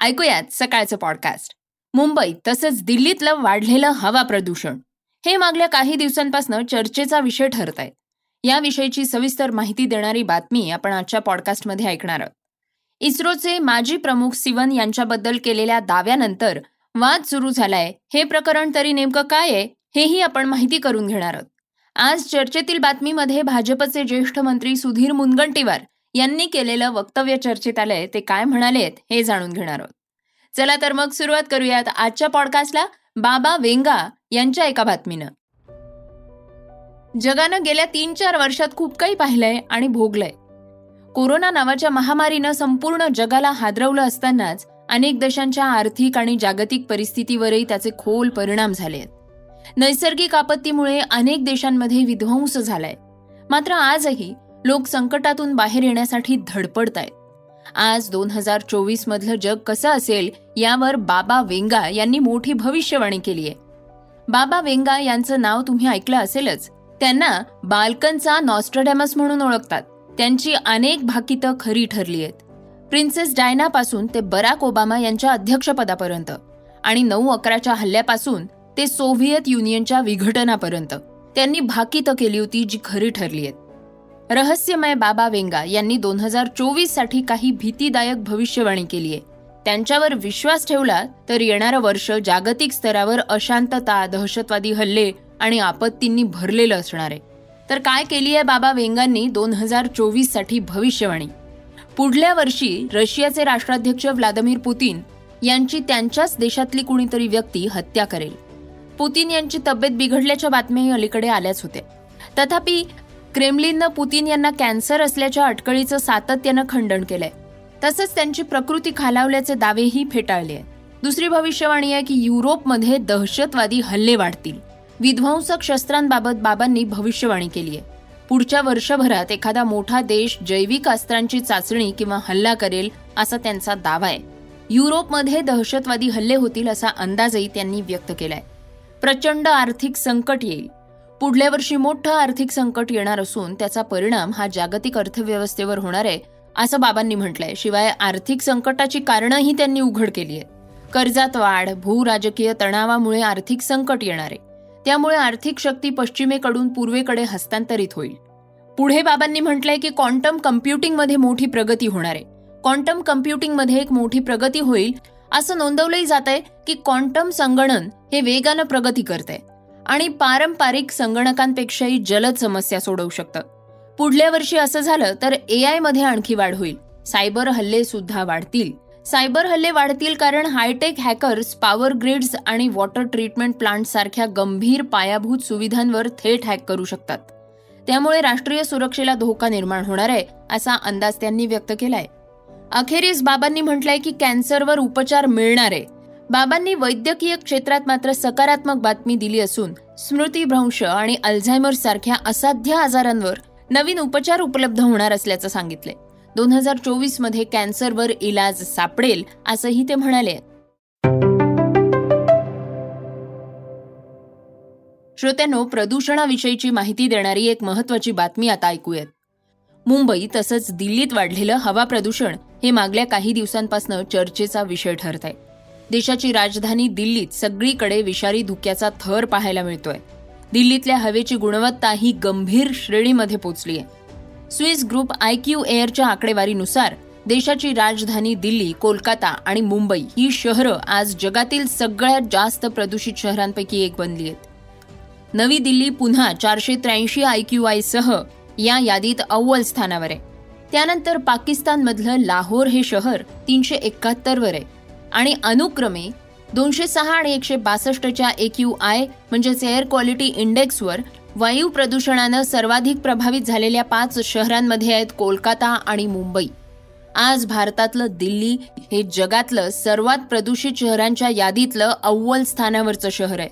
ऐकूयात सकाळचं पॉडकास्ट मुंबईत तसंच दिल्लीतलं वाढलेलं हवा प्रदूषण. हे मागल्या काही दिवसांपासून चर्चेचा विषय ठरत आहे याविषयीची सविस्तर माहिती देणारी बातमी आपण आजच्या पॉडकास्टमध्ये ऐकणार आहोत. इस्रोचे माजी प्रमुख सिवन यांच्याबद्दल केलेल्या दाव्यानंतर वाद सुरू झालाय. हे प्रकरण तरी नेमकं काय आहे हेही आपण माहिती करून घेणार आहोत. आज चर्चेतील बातमीमध्ये भाजपचे ज्येष्ठ मंत्री सुधीर मुनगंटीवार यांनी केलेलं वक्तव्य चर्चेत आलंय ते काय म्हणालेत हे जाणून घेणार आहोत. चला तर मग सुरुवात करूयात आजच्या पॉडकास्टला बाबा वेंगा यांच्या एका बातमीनं. जगानं गेल्या तीन चार वर्षात खूप काही पाहिलंय आणि भोगलंय. कोरोना नावाच्या महामारीनं संपूर्ण जगाला हादरवलं असतानाच अनेक देशांच्या आर्थिक आणि जागतिक परिस्थितीवरही त्याचे खोल परिणाम झाले आहेत. नैसर्गिक आपत्तीमुळे अनेक देशांमध्ये विध्वंस झालाय. मात्र आजही लोक संकटातून बाहेर येण्यासाठी धडपडत आहेत आज दोन हजार चोवीस मधलं जग कसं असेल यावर बाबा वेंगा यांनी मोठी भविष्यवाणी केली आहे. बाबा वेंगा यांचं नाव तुम्ही ऐकलं असेलच. त्यांना बाल्कनचा नॉस्ट्रडॅमस म्हणून ओळखतात. त्यांची अनेक भाकितं खरी ठरली आहेत. प्रिन्सेस डायनापासून ते बराक ओबामा यांच्या अध्यक्षपदापर्यंत आणि नऊ अकराच्या हल्ल्यापासून ते सोव्हिएत युनियनच्या विघटनापर्यंत. त्यांनी भाकितं केली होती जी खरी ठरली आहेत. रहस्यमय बाबा वेंगा यांनी दोन हजार चोवीससाठी काही भीतीदायक भविष्यवाणी केली आहे. त्यांच्यावर विश्वास ठेवला तर येणारं वर्ष जागतिक स्तरावर अशांतता दहशतवादी हल्ले आणि आपत्तींनी भरलेलं असणार आहे. तर काय केली आहे बाबा वेंगांनी दोन हजार चोवीससाठी भविष्यवाणी? पुढल्या वर्षी रशियाचे राष्ट्राध्यक्ष व्लादिमीर पुतीन यांची त्यांच्याच देशातली कुणीतरी व्यक्ती हत्या करेल. पुतीन यांची तब्येत बिघडल्याच्या बातम्याही अलीकडे आल्याच होत्या. तथापि क्रेमलिननं पुतीन यांना कॅन्सर असल्याच्या अटकळीचं सातत्यानं खंडन केलंय. तसंच त्यांची प्रकृती खालावल्याचे दावेही फेटाळले आहेत. दुसरी भविष्यवाणी आहे की युरोपमध्ये दहशतवादी हल्ले वाढतील. विध्वंसक शस्त्रांबाबत बाबांनी भविष्यवाणी केली आहे. पुढच्या वर्षभरात एखादा मोठा देश जैविक अस्त्रांची चाचणी किंवा हल्ला करेल असा त्यांचा दावा आहे. युरोपमध्ये दहशतवादी हल्ले होतील असा अंदाजही त्यांनी व्यक्त केलाय. प्रचंड आर्थिक संकट येईल. पुढल्या वर्षी मोठं आर्थिक संकट येणार असून त्याचा परिणाम हा जागतिक अर्थव्यवस्थेवर होणार आहे असं बाबांनी म्हटलंय. शिवाय आर्थिक संकटाची कारणंही त्यांनी उघड केली आहेत. कर्जात वाढ भू राजकीय तणावामुळे आर्थिक संकट येणार आहे. त्यामुळे आर्थिक शक्ती पश्चिमेकडून पूर्वेकडे हस्तांतरित होईल. पुढे बाबांनी म्हटलंय की क्वांटम कम्प्युटिंगमध्ये मोठी प्रगती होणार आहे. क्वांटम कम्प्युटिंगमध्ये एक मोठी प्रगती होईल असं नोंदवलंही जात आहे की क्वांटम संगणन हे वेगानं प्रगती करत आहे आणि पारंपरिक संगणकांपेक्षाही जलद समस्या सोडवू शकतं. पुढल्या वर्षी असं झालं तर ए आयमध्ये आणखी वाढ होईल. सायबर हल्ले सुद्धा वाढतील. सायबर हल्ले वाढतील कारण hi tech hackers power grids आणि वॉटर ट्रीटमेंट प्लांट सारख्या गंभीर पायाभूत सुविधांवर थेट हॅक करू शकतात. त्यामुळे राष्ट्रीय सुरक्षेला धोका निर्माण होणार आहे असा अंदाज त्यांनी व्यक्त केलाय. अखेरीस बाबांनी म्हटलंय की कॅन्सरवर उपचार मिळणार आहे. बाबांनी वैद्यकीय क्षेत्रात मात्र सकारात्मक बातमी दिली असून स्मृतीभ्रंश आणि अल्झायमर सारख्या असाध्य आजारांवर नवीन उपचार उपलब्ध होणार असल्याचं सांगितलंय. दोन हजार चोवीसमध्ये कॅन्सरवर इलाज सापडेल असंही ते म्हणाले. श्रोत्यांनो प्रदूषणाविषयीची माहिती देणारी एक महत्वाची बातमी आता ऐकूयात. मुंबई तसंच दिल्लीत वाढलेलं हवा प्रदूषण हे मागल्या काही दिवसांपासून चर्चेचा विषय ठरत आहे देशाची राजधानी दिल्लीत सगळीकडे विषारी धुक्याचा थर पाहायला मिळतोय. दिल्लीतल्या हवेची गुणवत्ता ही गंभीर श्रेणीमध्ये पोचली आहे. स्विस ग्रुप आय क्यू एअरच्या आकडेवारीनुसार देशाची राजधानी दिल्ली कोलकाता आणि मुंबई ही शहरं आज जगातील सगळ्यात जास्त प्रदूषित शहरांपैकी एक बनली आहेत. नवी दिल्ली पुन्हा चारशे त्र्याऐंशी आय क्यू आय सह या यादीत अव्वल स्थानावर आहे. त्यानंतर पाकिस्तानमधलं लाहोर हे शहर तीनशे एकाहत्तरवर आहे. आणि अनुक्रमे दोनशे सहा आणि एकशे बासष्टच्या एक यू आय म्हणजेच एअर क्वालिटी इंडेक्सवर वायू प्रदूषणानं सर्वाधिक प्रभावित झालेल्या पाच शहरांमध्ये आहेत कोलकाता आणि मुंबई. आज भारतातलं दिल्ली हे जगातलं सर्वात प्रदूषित शहरांच्या यादीतलं अव्वल स्थानावरचं शहर आहे.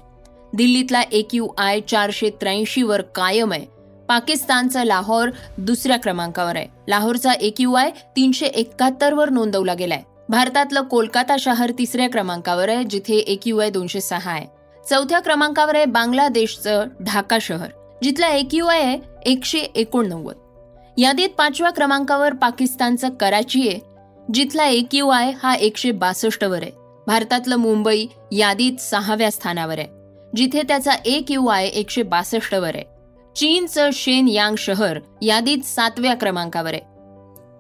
दिल्लीतला एक यू आय चारशे त्र्याऐंशीवर कायम आहे. पाकिस्तानचा लाहोर दुसऱ्या क्रमांकावर आहे. लाहोरचा एक यू आय तीनशे एकाहत्तरवर नोंदवला गेलाय. भारतातलं कोलकाता शहर तिसऱ्या क्रमांकावर आहे जिथे एक यू आय दोनशे सहा आहे. चौथ्या क्रमांकावर आहे बांगलादेशचं ढाका शहर जिथला एक यू आय आहे एकशे एकोणनव्वद. यादीत पाचव्या क्रमांकावर पाकिस्तानचं कराची आहे जिथला एक यू आय हा एकशे बासष्टवर आहे. भारतातलं मुंबई यादीत सहाव्या स्थानावर आहे जिथे त्याचा एक यू आय एकशे बासष्टवर आहे. चीनचं शेन यांग शहर यादीत सातव्या क्रमांकावर आहे.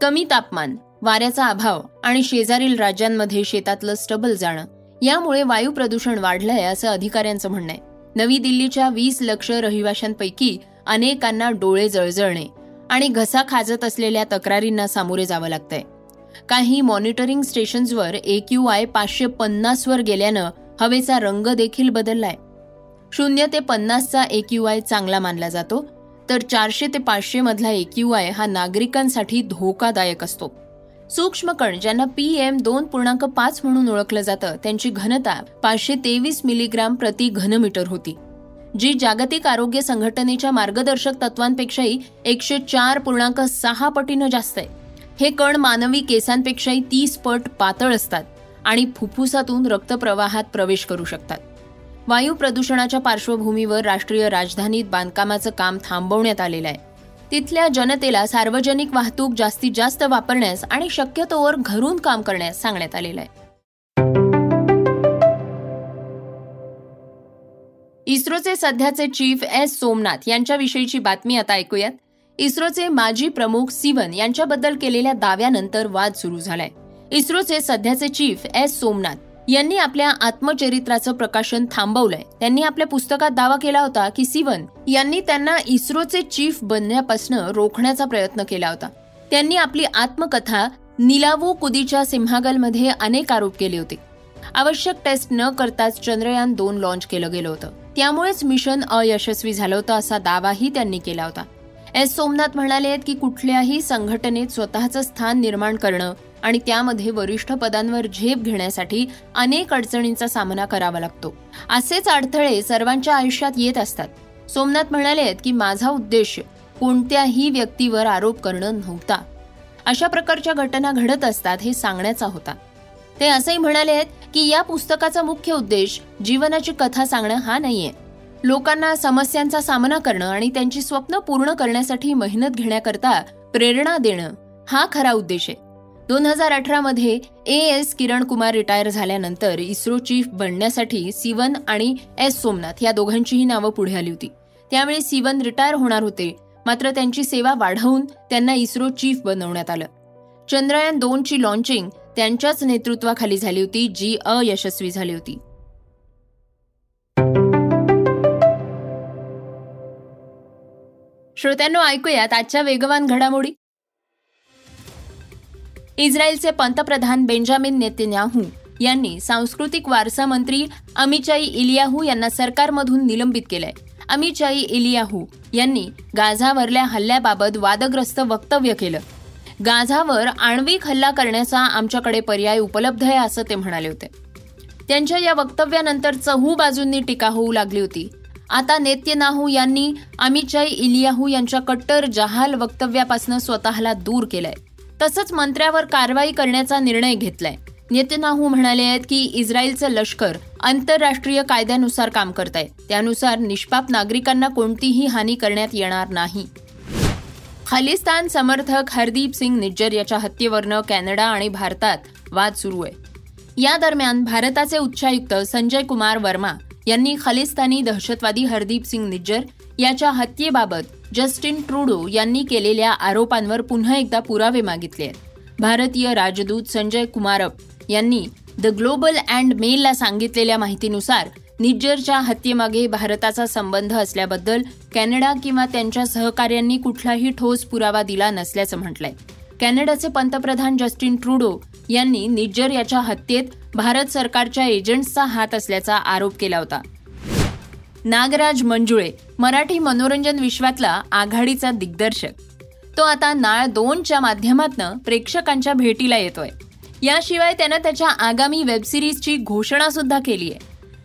कमी तापमान वाऱ्याचा अभाव आणि शेजारील राज्यांमध्ये शेतातलं स्टबल जाणं यामुळे वायू प्रदूषण वाढलंय असं अधिकाऱ्यांचं म्हणणं आहे. नवी दिल्लीच्या वीस लक्ष रहिवाशांपैकी अनेकांना डोळे जळजळणे आणि घसा खाजत असलेल्या तक्रारींना सामोरे जावं लागतंय. काही मॉनिटरिंग स्टेशन्सवर क्यू आय पाचशे पन्नासवर गेल्यानं हवेचा रंग देखील बदललाय. शून्य ते पन्नासचा यू आय चांगला मानला जातो तर चारशे ते पाचशे मधला यू आय हा नागरिकांसाठी धोकादायक असतो. सूक्ष्म कण ज्यांना पी एम दोन पूर्णांक पाच म्हणून ओळखलं जातं त्यांची घनता पाचशे तेवीस मिलीग्राम प्रति घनमीटर होती. जी जागतिक आरोग्य संघटनेच्या मार्गदर्शक तत्वांपेक्षाही एकशे चार पूर्णांक सहा पटीनं जास्त आहे. हे कण मानवी केसांपेक्षाही तीस पट पातळ असतात आणि फुफ्फुसातून रक्तप्रवाहात प्रवेश करू शकतात. वायू प्रदूषणाच्या पार्श्वभूमीवर राष्ट्रीय राजधानीत बांधकामाचं काम थांबवण्यात आलेलं आहे. तिथल्या जनतेला सार्वजनिक वाहतूक जास्तीत जास्त वापरण्यास आणि शक्यतोवर घरून काम करण्यास सांगण्यात आलेलं आहे. इस्रोचे सध्याचे चीफ एस सोमनाथ यांच्याविषयीची बातमी आता ऐकूयात. इस्रोचे माजी प्रमुख सिवन यांच्याबद्दल केलेल्या दाव्यानंतर वाद सुरू झालाय. इस्रोचे सध्याचे चीफ एस सोमनाथ यांनी आपल्या आत्मचरित्राचं प्रकाशन थांबवलंय. त्यांनी आपल्या पुस्तकात दावा केला होता की सिवन यांनी त्यांना इस्रोचे चीफ बनण्यापासून रोखण्याचा प्रयत्न केला होता. त्यांनी आपली आत्मकथा निलावू कुदीच्या सिंहागलमध्ये अनेक आरोप केले होते. आवश्यक टेस्ट न करताच चंद्रयान दोन लॉन्च केलं गेलं होतं. त्यामुळेच मिशन अयशस्वी झालं होतं असा दावाही त्यांनी केला होता. एस सोमनाथ म्हणाले आहेत की कुठल्याही संघटनेत स्वतःचं स्थान निर्माण करणं आणि त्यामध्ये वरिष्ठ पदांवर झेप घेण्यासाठी अनेक अडचणींचा सामना करावा लागतो. असेच अडथळे सर्वांच्या आयुष्यात येत असतात. सोमनाथ म्हणाले आहेत की माझा उद्देश कोणत्याही व्यक्तीवर आरोप करणं नव्हता. अशा प्रकारच्या घटना घडत असतात हे सांगण्याचा होता. ते असंही म्हणाले आहेत की या पुस्तकाचा मुख्य उद्देश जीवनाची कथा सांगणं हा नाहीये. लोकांना समस्यांचा सामना करणं आणि त्यांची स्वप्न पूर्ण करण्यासाठी मेहनत घेण्याकरता प्रेरणा देणं हा खरा उद्देश आहे. दोन हजार अठरामध्ये A S Kiran Kumar retire झाल्यानंतर इस्रो चीफ बनण्यासाठी सिवन आणि एस सोमनाथ या दोघांचीही नावं पुढे आली होती. त्यावेळी सिवन रिटायर होणार होते मात्र त्यांची सेवा वाढवून त्यांना इस्रो चीफ बनवण्यात आलं. चंद्रयान दोनची लॉन्चिंग त्यांच्याच नेतृत्वाखाली झाली होती जी अयशस्वी झाली होती. श्रोत्यांनो ऐकूयात आजच्या वेगवान घडामोडी. इस्रायलचे पंतप्रधान बेंजामिन नेतन्याहू यांनी सांस्कृतिक वारसा मंत्री अमिचाई इलियाहू यांना सरकारमधून निलंबित केलंय. अमिचाई इलियाहू यांनी गाझावरल्या हल्ल्याबाबत वादग्रस्त वक्तव्य केलं. गाझावर आण्विक हल्ला करण्याचा आमच्याकडे पर्याय उपलब्ध आहे असं ते म्हणाले होते. त्यांच्या या वक्तव्यानंतर चहू बाजूंनी टीका होऊ लागली होती. आता नेत्यनाहू यांनी अमिचाई इलियाहू यांच्या कट्टर जहाल वक्तव्यापासून स्वतःला दूर केलंय. तसंच मंत्र्यावर कारवाई करण्याचा निर्णय घेतलाय. नेतनाहू म्हणाले आहेत की इस्रायलचं लष्कर आंतरराष्ट्रीय कायद्यानुसार काम करत आहे त्यानुसार निष्पाप नागरिकांना कोणतीही हानी करण्यात येणार नाही. खालिस्तान समर्थक हरदीप सिंग निज्जर याच्या हत्येवरनं कॅनडा आणि भारतात वाद सुरू आहे. या दरम्यान भारताचे उच्चायुक्त संजय कुमार वर्मा यांनी खालिस्तानी दहशतवादी हरदीप सिंग निज्जर याच्या हत्येबाबत जस्टिन ट्रुडो यांनी केलेल्या आरोपांवर पुन्हा एकदा पुरावे मागितले आहेत. भारतीय राजदूत संजय कुमारप यांनी द ग्लोबल अँड मेलला सांगितलेल्या माहितीनुसार निज्जरच्या हत्येमागे भारताचा संबंध असल्याबद्दल कॅनडा किंवा त्यांच्या सहकार्यांनी कुठलाही ठोस पुरावा दिला नसल्याचं म्हटलंय. कॅनडाचे पंतप्रधान जस्टिन ट्रुडो यांनी निज्जर याच्या हत्येत भारत सरकारच्या एजंट्सचा हात असल्याचा आरोप केला होता. नागराज मंजुळे मराठी मनोरंजन विश्वातला आघाडीचा दिग्दर्शक. तो आता नाळ दोनच्या माध्यमातून प्रेक्षकांच्या भेटीला येतोय. याशिवाय त्यानं त्याच्या आगामी वेबसिरीजची घोषणा सुद्धा केली आहे.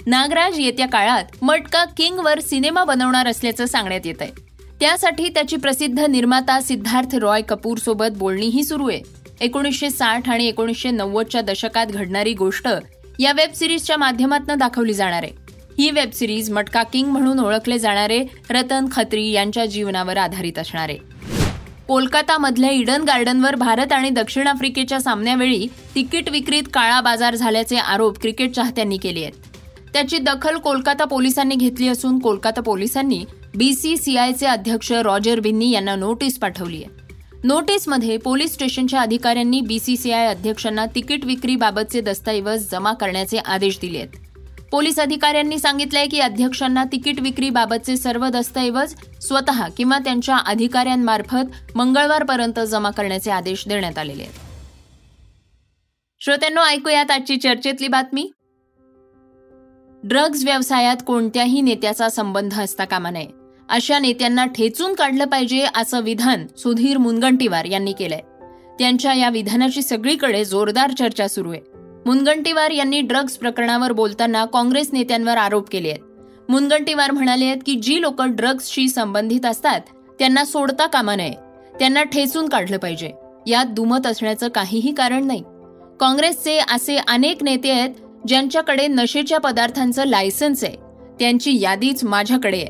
नागराज येत्या काळात मटका किंगवर सिनेमा बनवणार असल्याचं सांगण्यात येत आहे त्यासाठी त्याची प्रसिद्ध निर्माता सिद्धार्थ रॉय कपूर सोबत बोलणीही सुरू आहे. एकोणीसशे साठ आणि एकोणीसशे नव्वदच्या दशकात घडणारी गोष्ट या वेब सिरीजच्या माध्यमातून दाखवली जाणार आहे. ही वेब सिरीज मटका किंग म्हणून ओळखले जाणारे रतन खत्री यांच्या जीवनावर आधारित असणार आहे. कोलकातामधल्या इडन गार्डनवर भारत आणि दक्षिण आफ्रिकेच्या सामन्यावेळी तिकीट विक्रीत काळा बाजार झाल्याचे आरोप क्रिकेट चाहत्यांनी केले आहेत. त्याची दखल कोलकाता पोलिसांनी घेतली असून कोलकाता पोलिसांनी बीसीसीआयचे अध्यक्ष रॉजर बिन्नी यांना नोटीस पाठवली आहे. नोटीसमध्ये पोलीस स्टेशनच्या अधिकाऱ्यांनी बीसीसीआय अध्यक्षांना तिकीट विक्रीबाबतचे दस्तऐवज जमा करण्याचे आदेश दिले आहेत. पोलीस अधिकाऱ्यांनी सांगितलंय की अध्यक्षांना तिकीट विक्रीबाबतचे सर्व दस्तऐवज स्वतः किंवा त्यांच्या अधिकाऱ्यांमार्फत मंगळवारपर्यंत जमा करण्याचे आदेश देण्यात आलेले आहेत. श्रोत्यांनो ऐकूयात आजची चर्चेतली बातमी. ड्रग्ज व्यवसायात कोणत्याही नेत्याचा संबंध असता कामा नये. अशा नेत्यांना ठेचून काढलं पाहिजे असं विधान सुधीर मुनगंटीवार यांनी केलंय. त्यांच्या या विधानाची सगळीकडे जोरदार चर्चा सुरू आहे. मुनगंटीवार यांनी ड्रग्ज प्रकरणावर बोलताना काँग्रेस नेत्यांवर आरोप केले आहेत. मुनगंटीवार म्हणाले आहेत की जी लोक ड्रग्जशी संबंधित असतात त्यांना सोडता कामा नये. त्यांना ठेचून काढलं पाहिजे. यात दुमत असण्याचं काहीही कारण नाही. काँग्रेसचे असे अनेक नेते आहेत ज्यांच्याकडे नशेच्या पदार्थांचं लायसन्स आहे. त्यांची यादीच माझ्याकडे आहे.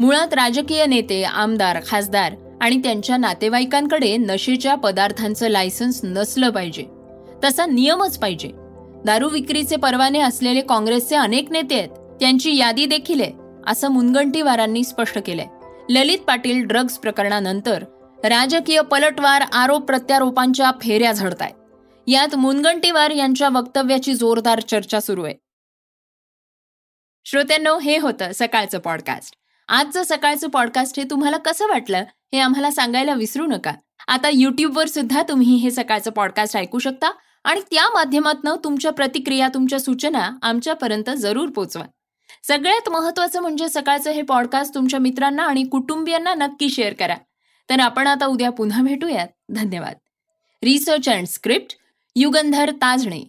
मुळात राजकीय नेते आमदार खासदार आणि त्यांच्या नातेवाईकांकडे नशेच्या पदार्थांचं लायसन्स नसलं पाहिजे. तसा नियमच पाहिजे. दारू विक्रीचे परवाने असलेले काँग्रेसचे अनेक नेते आहेत त्यांची यादी देखील आहे असं मुनगंटीवारांनी स्पष्ट केलंय. ललित पाटील ड्रग्ज प्रकरणानंतर राजकीय पलटवार आरोप प्रत्यारोपांच्या फेऱ्या झडतायत. यात मुनगंटीवार यांच्या वक्तव्याची जोरदार चर्चा सुरू आहे. श्रोत्यांनो हे होतं सकाळचं पॉडकास्ट आजचं सकाळचं पॉडकास्ट हे तुम्हाला कसं वाटलं हे आम्हाला सांगायला विसरू नका. आता यूट्यूबवर सुद्धा तुम्ही हे सकाळचं पॉडकास्ट ऐकू शकता आणि त्या माध्यमातून तुमच्या प्रतिक्रिया तुमच्या सूचना आमच्यापर्यंत जरूर पोचवा. सगळ्यात महत्वाचं म्हणजे सकाळचं हे पॉडकास्ट तुमच्या मित्रांना आणि कुटुंबियांना नक्की शेअर करा. तर आपण आता उद्या पुन्हा भेटूयात. धन्यवाद. Research and script Yugandhar Tajane.